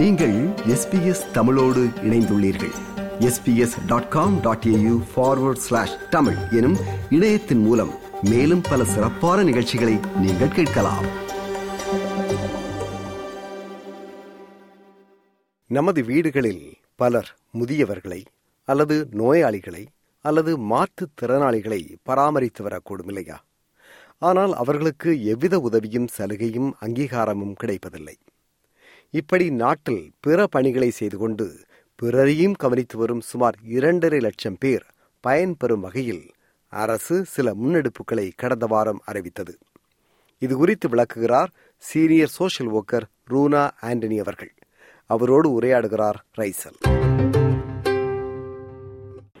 நீங்கள் எஸ்பிஎஸ் தமிழோடு இணைந்துள்ளீர்கள். SBS dot com dot AU forward slash Tamil எனும் இணையத்தின் மூலம் மேலும் பல சிறப்பான நிகழ்ச்சிகளை நீங்கள் கேட்கலாம். நமது வீடுகளில் பலர் முதியவர்களை அல்லது நோயாளிகளை அல்லது மாற்றுத் திறனாளிகளை பராமரித்து வரக்கூடும் இல்லையா? ஆனால் அவர்களுக்கு எவ்வித உதவியும் சலுகையும் அங்கீகாரமும் கிடைப்பதில்லை. இப்படி நாட்டில் பிற பணிகளை செய்து கொண்டு பிறரையும் கவனித்து வரும் சுமார் இரண்டரை லட்சம் பேர் பயன்பெறும் வகையில் அரசு சில முன்னெடுப்புகளை கடந்த வாரம் அறிவித்தது. இது குறித்து விளக்குகிறார் senior social worker Runa Antony அவர்கள். அவரோடு உரையாடுகிறார் ரைசல்.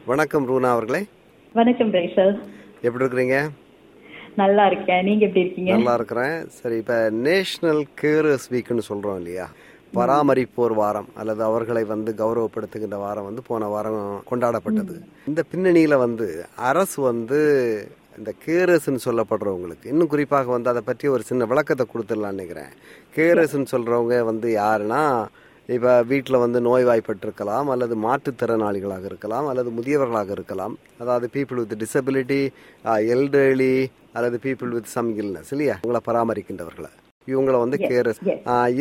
வணக்கம் ரூனா அவர்களே. வணக்கம் ரைசல். எப்படி இருக்கிறீங்க? நல்லா இருக்கேன் நீங்க எப்படி இருக்கீங்க? நல்லா இருக்கிறேன் சரி இப்ப நேஷனல் கேரஸ் வீக்னு சொல்றோம் இல்லையா? பராமரிப்போர் வாரம் அல்லது அவர்களை வந்து கௌரவப்படுத்துகின்ற வாரம் வந்து போன வாரம் கொண்டாடப்பட்டது. இந்த பின்னணியில வந்து அரசு வந்து இந்த கேரஸ்ன்னு சொல்லப்படுறவங்களுக்கு இன்னும் குறிப்பாக வந்து அதை பற்றி ஒரு சின்ன விளக்கத்தை கொடுத்துடலாம்னு நினைக்கிறேன். கேரஸ்ன்னு சொல்றவங்க வந்து யாருன்னா இப்போ வீட்டில் வந்து நோய்வாய்ப்பட்டிருக்கலாம் அல்லது மாற்றுத்திறனாளிகளாக இருக்கலாம் அல்லது முதியவர்களாக இருக்கலாம். அதாவது பீப்புள் வித் டிசபிலிட்டி எல்டர்லி அல்லது பீப்புள் வித் சம் இல்னஸ் இல்லையா? உங்களை பராமரிக்கின்றவர்களை. இவங்களை வந்து கேரஸ்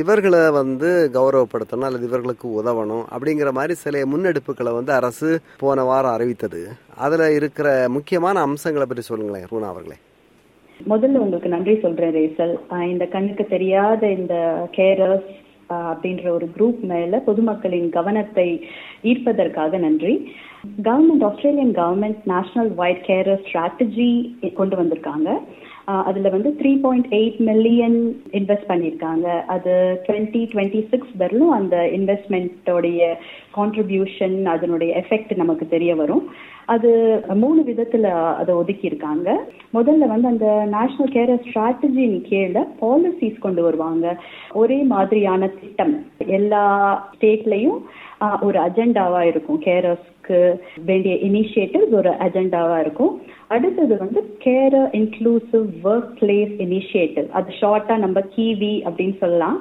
இவர்களை வந்து கௌரவப்படுத்தணும் அல்லது இவர்களுக்கு உதவணும் அப்படிங்கிற மாதிரி சில முன்னெடுப்புகளை வந்து அரசு போன வாரம் அறிவித்தது. அதுல இருக்கிற முக்கியமான அம்சங்களை பற்றி சொல்லுங்களேன் ரூனா அவர்களே. முதல்ல உங்களுக்கு நன்றி சொல்றேன் ரேசல். இந்த கண்ணுக்கு தெரியாத இந்த கேரஸ் அப்படின்ற ஒரு குரூப் மேல பொதுமக்களின் கவனத்தை ஈர்ப்பதற்காக நன்றி. Government Australian government national wide care strategy கொண்டு வந்திருக்காங்க. அதுல வந்து three point eight million invest பண்ணியிருக்காங்க அது டுவெண்ட்டி டுவெண்ட்டி சிக்ஸ் வரலும் அந்த இன்வெஸ்ட்மெண்ட்டோடைய கான்ட்ரிபியூஷன் அதனுடைய எஃபெக்ட் நமக்கு தெரிய வரும். அது மூணு விதத்துல அதை ஒதுக்கி இருக்காங்க முதல்ல வந்து அந்த நேஷனல் கேர் ஸ்ட்ராட்டஜியின் கீழே பாலிசிஸ் கொண்டு வருவாங்க. ஒரே மாதிரியான திட்டம். எல்லா ஸ்டேட்லயும் ஒரு அஜெண்டாவா இருக்கும். கேரர்ஸ்க்கு வேண்டிய இனிஷியேட்டிவ்ஸ் ஒரு அஜெண்டாவா இருக்கும். அடுத்தது வந்து care inclusive work place initiative அது ஷார்ட்டா நம்ம கிவி அப்படின்னு சொல்லலாம்.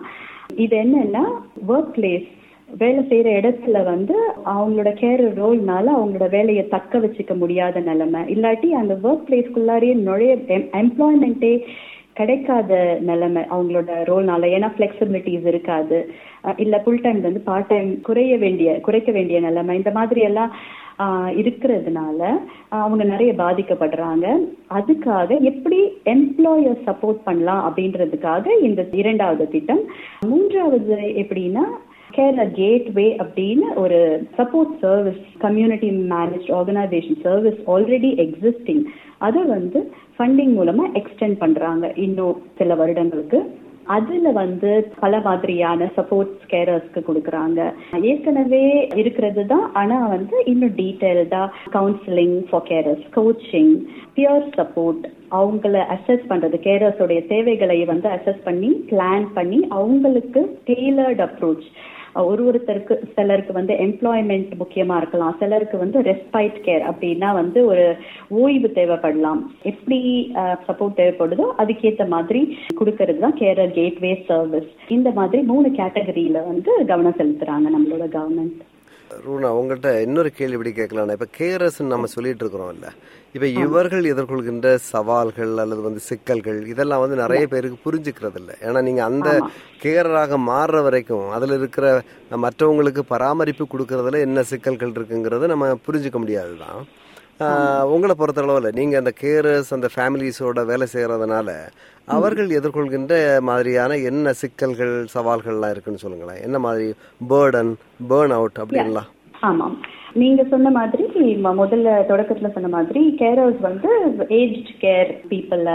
இது என்னன்னா ஒர்க் பிளேஸ் வேலை செய்யற இடத்துல வந்து அவங்களோட கேர் ரோல்னால அவங்களோட வேலையை தக்க வச்சுக்க முடியாத நிலைமை. இல்லாட்டி அந்த ஒர்க் பிளேஸ்க்குள்ளாரியே நுழைய எம்ப்ளாய்மெண்ட்டே கிடைக்காத நிலைமை அவங்களோட ரோல்னால ஏன்னா பிளெக்சிபிலிட்டிஸ் இருக்காது. இல்ல ஃபுல் டைம் வந்து பார்ட் டைம் குறைய வேண்டிய குறைக்க வேண்டிய நிலைமை. இந்த மாதிரி எல்லாம் இருக்கிறதுனால அவங்க நிறைய பாதிக்கப்படுறாங்க. அதுக்காக எப்படி எம்ப்ளாயர் சப்போர்ட் பண்ணலாம் அப்படின்றதுக்காக இந்த இரண்டாவது திட்டம். மூன்றாவது எப்படின்னா கேர் கேட்வே அப்படின்னு ஒரு support service community manage organisation service already existing அதை வந்து ஃபண்டிங் மூலமா எக்ஸ்டெண்ட் பண்றாங்க இன்னும் சில வருடங்களுக்கு. அதுல வந்து பல மாதிரியான சப்போர்ட் கேரர்ஸ்க்கு கொடுக்குறாங்க. ஏற்கனவே இருக்கிறது தான் ஆனா வந்து இன்னும் டீட்டெயில்டா counselling for carers coaching peer support அவங்கள அசஸ் பண்றது கேரர்ஸோடைய தேவைகளை வந்து அசஸ் பண்ணி பிளான் பண்ணி அவங்களுக்கு டெய்லர்ட் அப்ரோச் ஒரு ஒருத்தருக்கு சிலருக்கு வந்து எம்ப்ளாய்மெண்ட் முக்கியமா இருக்கலாம். சிலருக்கு வந்து ரெஸ்பைட் கேர் அப்படின்னா வந்து ஒரு ஓய்வு தேவைப்படலாம். எப்படி சப்போர்ட் தேவைப்படுதோ அதுக்கேற்ற மாதிரி கொடுக்கறது தான் கேரர் கேட்வே சர்வீஸ் இந்த மாதிரி மூணு கேட்டகரியில வந்து கவனம் செலுத்துறாங்க நம்மளோட கவர்மெண்ட் ரூனா உங்கள்கிட்ட இன்னொரு கேள்வி இப்படி கேட்கலாம் இப்ப கேரஸ் நம்ம சொல்லிட்டு இருக்கிறோம் இல்ல இப்ப இவர்கள் எதிர்கொள்கின்ற சவால்கள் அல்லது வந்து சிக்கல்கள் இதெல்லாம் வந்து நிறைய பேருக்கு புரிஞ்சுக்கிறது இல்லை ஏன்னா நீங்க அந்த கேரராக மாறுற வரைக்கும் அதுல இருக்கிற மற்றவங்களுக்கு பராமரிப்பு கொடுக்கறதுல என்ன சிக்கல்கள் இருக்குங்கிறத நம்ம புரிஞ்சுக்க முடியாதுதான். உங்களை பொறுத்தளவில் நீங்க அந்த கேரஸ் அந்த ஃபேமிலிஸோட வேலை செய்யறதுனால அவர்கள் எதிர்கொள்கின்ற மாதிரியான என்ன சிக்கல்கள் சவால்கள்லாம் இருக்குன்னு சொல்லுங்களேன். என்ன மாதிரி பேர்டன் பேர்ன் அவுட் அப்படின்லாம் ஆமாம். நீங்க சொன்ன மாதிரி முதல்ல தொடக்கத்துல சொன்ன மாதிரி கேரர்ஸ் வந்து ஏஜ் கேர் பீப்புள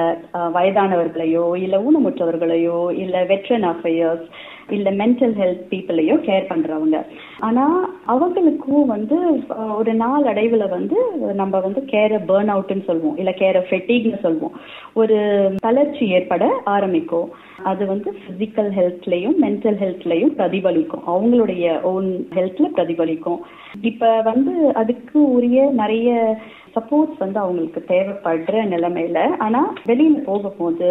வயதானவர்களையோ இல்ல ஊனமுற்றவர்களையோ இல்ல வெட்ரன் அஃபேயர்ஸ் இல்ல மென்டல் ஹெல்த் பீப்புளையோ கேர் பண்றவங்க. ஆனா அவங்களுக்கும் வந்து ஒரு நாள் அடைவுல வந்து நம்ம வந்து கேர பேர்ன் அவுட்னு சொல்லுவோம். இல்ல கேர ஃபெட்டிக்னு சொல்லுவோம். ஒரு தளர்ச்சி ஏற்பட ஆரம்பிக்கும். அது வந்து பிசிக்கல் ஹெல்த்லயும் மென்டல் ஹெல்த்லயும் பிரதிபலிக்கும். அவங்களுடைய ஓன் ஹெல்த்ல பிரதிபலிக்கும். இப்ப வந்து அதுக்கு உரிய நிறைய சப்போர்ட்ஸ் வந்து அவங்களுக்கு தேவைப்படுற நிலைமையில. ஆனா வெளியில போகும்போது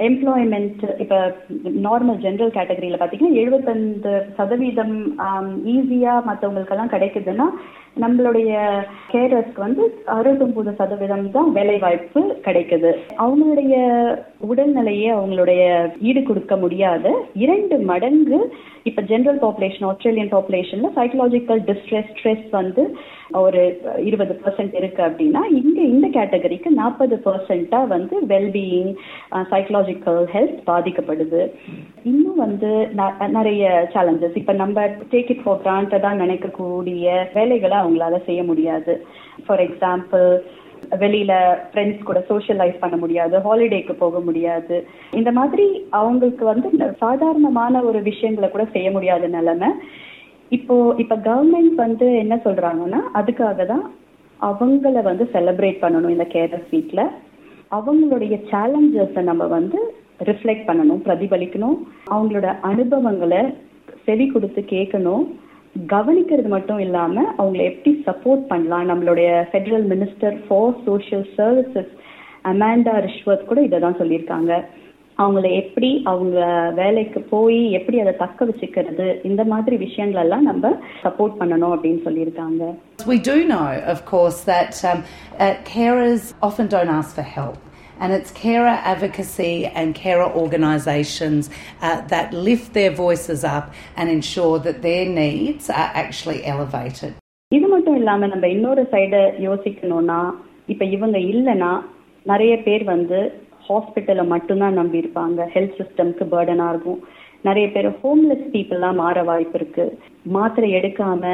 எம்ப்ளாய்மெண்ட் இப்ப நார்மல் ஜெனரல் கேட்டகரியில பாத்தீங்கன்னா எழுபத்தஞ்சு சதவீதம் ஈஸியா மற்றவங்களுக்கெல்லாம் கிடைக்குதுன்னா நம்மளுடைய கேரர்ஸ்க்கு வந்து அறுபத்தொன்பது சதவீதம் தான் வேலை வாய்ப்பு கிடைக்குது. அவங்களுடைய உடல்நிலையை அவங்களுடைய ஈடு கொடுக்க முடியாத. இரண்டு மடங்கு இப்ப ஜென்ரல் பாப்புலேஷன் ஆஸ்திரேலியன் பாப்புலேஷன்ல சைக்கலாஜிக்கல் டிஸ்ட்ரெஸ் ஸ்ட்ரெஸ் வந்து ஒரு இருபது பர்சன்ட் இருக்கு அப்படின்னா இங்க இந்த கேட்டகரிக்கு நாற்பது பர்சன்டா வந்து வெல்பீயிங் சைக்கலாஜிக்கல் ஹெல்த் பாதிக்கப்படுது. இன்னும் வந்து நிறைய சேலஞ்சஸ் இப்ப நம்ம டேக் இட் ஃபார் கிராண்டடா நினைக்கக்கூடிய வேலைகளை அவங்களால செய்ய முடியாது. ஃபார் எக்ஸாம்பிள் வெளியில ஃப்ரெண்ட்ஸ் கூட சோஷியலைஸ் பண்ண முடியாது ஹாலிடேக்கு போக முடியாது. இந்த மாதிரி அவங்களுக்கு வந்து சாதாரணமான ஒரு விஷயங்களை கூட செய்ய முடியாத நிலைமை. இப்போ இப்ப கவர்மெண்ட் வந்து என்ன சொல்றாங்கன்னா அதுக்காக தான் அவங்கள வந்து செலிப்ரேட் பண்ணணும் இந்த கேரஸ் வீக்ல அவங்களுடைய சேலஞ்சஸை நம்ம வந்து ரிஃப்ளெக்ட் பண்ணணும் பிரதிபலிக்கணும். அவங்களோட அனுபவங்களை செவி கொடுத்து கேட்கணும். கவனிக்கிறது மட்டும் இல்லாம அவங்களை எப்படி சப்போர்ட் பண்ணலாம். நம்மளுடைய federal minister for social services Amanda Rishworth கூட இதை தான் சொல்லியிருக்காங்க. அவங்கள எப்படி அவங்க வேலைக்கு போய் எப்படி அதை தக்க வச்சுக்கிறது இந்த மாதிரி விஷயங்கள் எல்லாம் நம்ம சப்போர்ட் பண்ணணும் அப்படின்னு சொல்லியிருக்காங்க. We do know, of course, that um, uh, carers often don't ask for help. And it's carer advocacy and carer organisations uh, that lift their voices up and ensure that their needs are actually elevated. இது மட்டும் இல்லாம நம்ம இன்னொரு சைட யோசிக்கணும்னா இப்ப இவங்க இல்லைன்னா நிறைய பேர் வந்து ஹாஸ்பிட்டலை மட்டும்தான் நம்பி இருப்பாங்க ஹெல்த் சிஸ்டம்க்கு பேர்டனா இருக்கும். நிறைய பேர் ஹோம்லெஸ் பீப்புளெலாம் மாற வாய்ப்பு இருக்கு. மாத்திரை எடுக்காம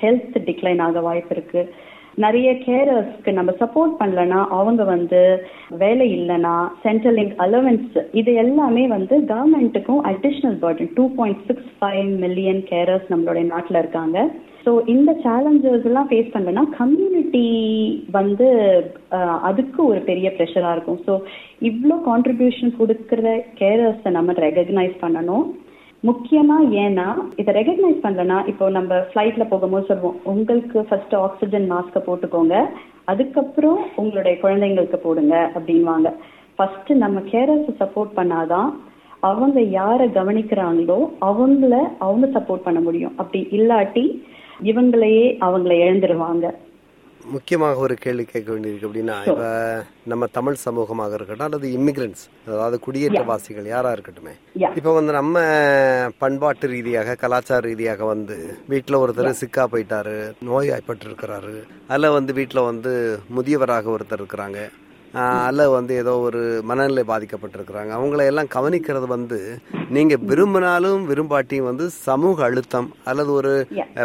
ஹெல்த் டிக்ளைன் ஆக வாய்ப்பு இருக்கு. நிறைய கேரர்ஸ்க்கு நம்ம சப்போர்ட் பண்ணலனா அவங்க வந்து வேலை இல்லைனா சென்ட்ரல் லிங்க் அலவன்ஸ் இது எல்லாமே வந்து கவர்மெண்ட்டுக்கும் additional burden two point six five million carers நம்மளுடைய நாட்டில் இருக்காங்க. ஸோ இந்த சேலஞ்சஸ் எல்லாம் ஃபேஸ் பண்ணலன்னா கம்யூனிட்டி வந்து அதுக்கு ஒரு பெரிய ப்ரெஷராக இருக்கும். ஸோ இவ்வளோ கான்ட்ரிபியூஷன் கொடுக்குற கேரர்ஸை நம்ம ரெகக்னைஸ் பண்ணணும். முக்கியமா ஏன்னா இதை ரெகக்னைஸ் பண்ணலன்னா இப்போ நம்ம ஃப்ளைட்ல போகும்போது சொல்லுவோம் உங்களுக்கு ஃபர்ஸ்ட் ஆக்சிஜன் மாஸ்க போட்டுக்கோங்க. அதுக்கப்புறம் உங்களுடைய குழந்தைங்களுக்கு போடுங்க அப்படின்வாங்க. ஃபர்ஸ்ட் நம்ம கேரர்ஸ் சப்போர்ட் பண்ணாதான் அவங்க யாரை கவனிக்கிறாங்களோ அவங்கள அவங்க சப்போர்ட் பண்ண முடியும். அப்படி இல்லாட்டி இவங்களையே அவங்கள இழந்துருவாங்க. முக்கியமாக ஒரு கேள்வி கேட்க வேண்டியிருக்கு அப்படின்னா இப்ப நம்ம தமிழ் சமூகமாக இருக்கட்டும் அல்லது இமிகிரன்ஸ் அதாவது குடியேற்றவாசிகள் யாரா இருக்கட்டுமே. இப்ப வந்து நம்ம பண்பாட்டு ரீதியாக கலாச்சார ரீதியாக வந்து வீட்டுல ஒருத்தர் சிக்கா போயிட்டாரு நோய்வாய்ப்பட்டு இருக்கிறாரு அல்ல வந்து வீட்டுல வந்து முதியவராக ஒருத்தர் இருக்கிறாங்க. அல்ல வந்து ஏதோ ஒரு மனநிலை பாதிக்கப்பட்டிருக்கிறாங்க. அவங்கள எல்லாம் கவனிக்கிறது வந்து நீங்க விரும்பினாலும் விரும்பாட்டியும் வந்து சமூக அழுத்தம் அல்லது ஒரு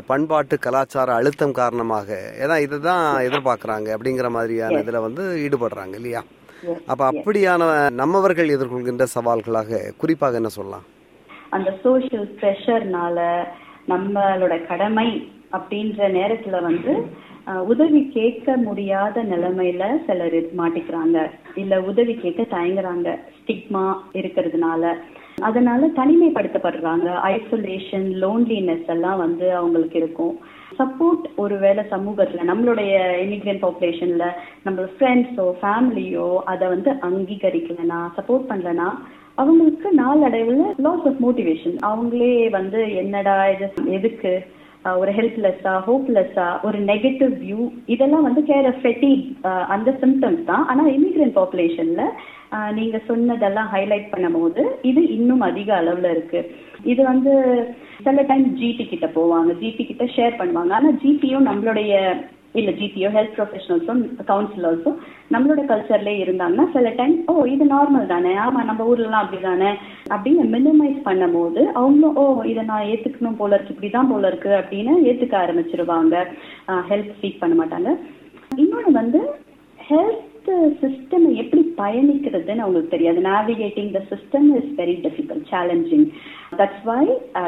பண்பாட்டு கலாச்சார அழுத்தம் காரணமாக. ஏன்னா இதுதான் எதிர்பார்க்கறாங்க அப்படிங்கிற மாதிரியான இதுல வந்து ஈடுபடுறாங்க இல்லையா? அப்ப அப்படியான நம்மவர்கள் எதிர்கொள்கின்ற சவால்களாக குறிப்பாக என்ன சொல்லலாம்? அந்த சோசியல் ப்ரெஷர்னால நம்மளோட கடமை அப்படின்ற நேரத்துல வந்து உதவி கேட்க முடியாத நிலைமையில சிலர் மாட்டிக்கிறாங்க. இல்ல உதவி கேட்க தயங்குறாங்க. ஸ்டிக்மா இருக்கிறதுனால. அதனால தனிமைப்படுத்தப்படுறாங்க. ஐசோலேஷன் லோன்லினஸ் எல்லாம் வந்து அவங்களுக்கு இருக்கும். சப்போர்ட் ஒருவேளை சமூகத்துல நம்மளுடைய இமிகிரண்ட் பாப்புலேஷன்ல நம்ம ஃப்ரெண்ட்ஸோ ஃபேமிலியோ அதை வந்து அங்கீகரிக்கலனா சப்போர்ட் பண்ணலனா அவங்களுக்கு நாளடைவுல லாஸ் ஆஃப் மோட்டிவேஷன் அவங்களே வந்து என்னடா இது எதுக்கு? ஒரு ஹெல்ப்லெஸ்ஸா ஹோப்லெஸ்ஸா ஒரு நெகட்டிவ் வியூ இதெல்லாம் வந்து கேர் ஃபெட்டி அந்த சிம்டம்ஸ் தான். ஆனா இமிகிரண்ட் பாப்புலேஷன்ல நீங்க சொன்னதெல்லாம் ஹைலைட் பண்ணும் போது இது இன்னும் அதிக அளவுல இருக்கு. இது வந்து சில டைம் ஜிபி கிட்ட போவாங்க ஜிபி கிட்ட ஷேர் பண்ணுவாங்க. ஆனா ஜிபியும் நம்மளுடைய இல்ல ஜிபியோ ஹெல்த் ப்ரொஃபஷனல்ஸும் கவுன்சிலர்ஸும் நம்மளோட கல்ச்சர்லயே இருந்தாங்கன்னா சில டைம் ஓ இது நார்மல் தானே? ஆமா நம்ம ஊர்லலாம் அப்படிதானே? அப்படின்னு மினிமைஸ் பண்ணும் போது அவங்களும் ஓ இதை நான் ஏத்துக்கணும் போல இருக்கு இப்படிதான் போல இருக்கு அப்படின்னு ஏத்துக்க ஆரம்பிச்சிருவாங்க. ஹெல்த் ஸ்பீக் பண்ண மாட்டாங்க. இன்னொன்று வந்து ஹெல்த் சிஸ்டம் எப்படி பயணிக்கிறதுன்னு அவங்களுக்கு தெரியாது. Navigating the system is very difficult challenging that's why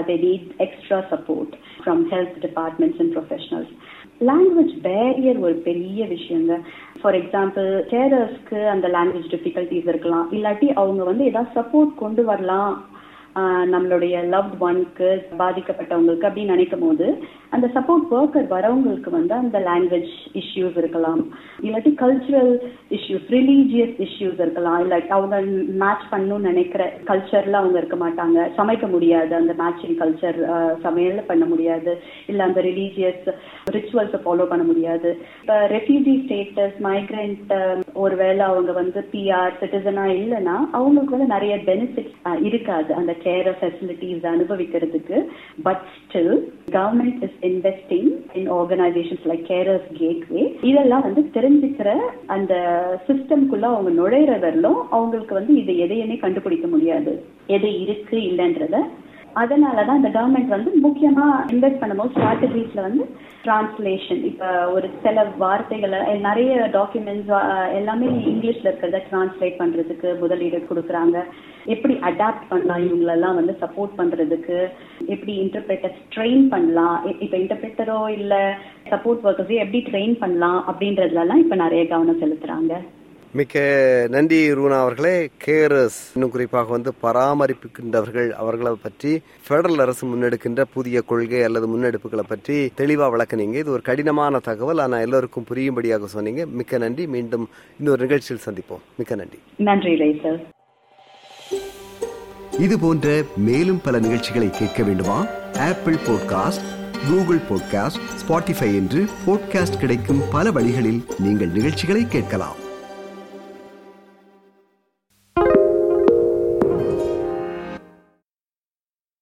they need extra support from health departments and professionals language barrier ஒரு பெரிய விஷயங்க. ஃபார் எக்ஸாம்பிள் கேரர்ஸ்க்கு அந்த லாங்குவேஜ் டிஃபிகல்டிஸ் இருக்கலாம். இல்லாட்டி அவங்க வந்து ஏதாவது சப்போர்ட் கொண்டு வரலாம். ஆஹ் நம்மளுடைய லவ்ட் ஒன்க்கு பாதிக்கப்பட்டவங்களுக்கு அப்படின்னு நினைக்கும் போது அந்த சப்போர்ட் ஒர்க்கர் வரவங்களுக்கு வந்து அந்த லாங்குவேஜ் இஷ்யூஸ் இருக்கலாம். இல்லாட்டி கல்ச்சுரல் இஷ்யூஸ் ரிலீஜியஸ் இஷ்யூஸ் இருக்கலாம். இல்லாட்டி அவங்க மேட்ச் பண்ணணும்னு நினைக்கிற கல்ச்சர்ல அவங்க இருக்க மாட்டாங்க. சமைக்க முடியாது. அந்த மேட்சிங் கல்ச்சர் சமையல் பண்ண முடியாது. இல்ல அந்த ரிலீஜியஸ் ரிச்சுவல்ஸை ஃபாலோ பண்ண முடியாது. இப்போ ரெஃப்யூஜி ஸ்டேட்டஸ் மைக்ரெண்ட் ஒருவேளை அவங்க வந்து பிஆர் சிட்டிசனா இல்லைன்னா அவங்களுக்கு வந்து நிறைய பெனிஃபிட்ஸ் இருக்காது அந்த கேர் ஃபெசிலிட்டிஸ் அனுபவிக்கிறதுக்கு. But still government is investing in organisations like carers gateway இதெல்லாம் வந்து தெரிஞ்சுக்கிற அந்த சிஸ்டம்குள்ள அவங்க நுழையிற வரலும் அவங்களுக்கு வந்து இது எதையுமே கண்டுபிடிக்க முடியாது. எது இருக்கு இல்லைன்றத அதனாலதான் இந்த கவர்மெண்ட் வந்து முக்கியமா இன்வெஸ்ட் பண்ணும்போது ஸ்ட்ராட்டஜிஸ்ல வந்து டிரான்ஸ்லேஷன் இப்ப ஒரு சில வார்த்தைகளை நிறைய டாக்குமெண்ட்ஸ் எல்லாமே இங்கிலீஷ்ல இருக்கிறத டிரான்ஸ்லேட் பண்றதுக்கு முதலீடு கொடுக்குறாங்க. எப்படி அடாப்ட் பண்ணலாம் இவங்களெல்லாம் வந்து சப்போர்ட் பண்றதுக்கு எப்படி இன்டர்பிரேட்டர்ஸ் ட்ரெயின் பண்ணலாம் இப்ப இன்டர்பிரேட்டரோ இல்ல சப்போர்ட் ஒர்க்கர்ஸோ எப்படி ட்ரெயின் பண்ணலாம் அப்படின்றதுலலாம் இப்ப நிறைய கவனம் செலுத்துறாங்க. மிக்க நன்றி ரூனா அவர்களே. கேரஸ் இன்னும் குறிப்பாக வந்து பராமரிப்புகின்றவர்கள் அவர்களை பற்றி பெடரல் அரசு முன்னெடுக்கின்ற புதிய கொள்கை அல்லது முன்னெடுப்புகளை பற்றி தெளிவா விளக்குனீங்க. இது ஒரு கடினமான தகவல். ஆனா எல்லோருக்கும் புரியும்படியாக சொன்னீங்க. மிக்க நன்றி. மீண்டும் இன்னொரு நிகழ்ச்சியில் சந்திப்போம். மிக்க நன்றி. நன்றி இது போன்ற மேலும் பல நிகழ்ச்சிகளை கேட்க வேண்டுமா? Apple podcast Google podcast Spotify என்று பாட்காஸ்ட் கிடைக்கும் பல வழிகளில் நீங்கள் நிகழ்ச்சிகளை கேட்கலாம்.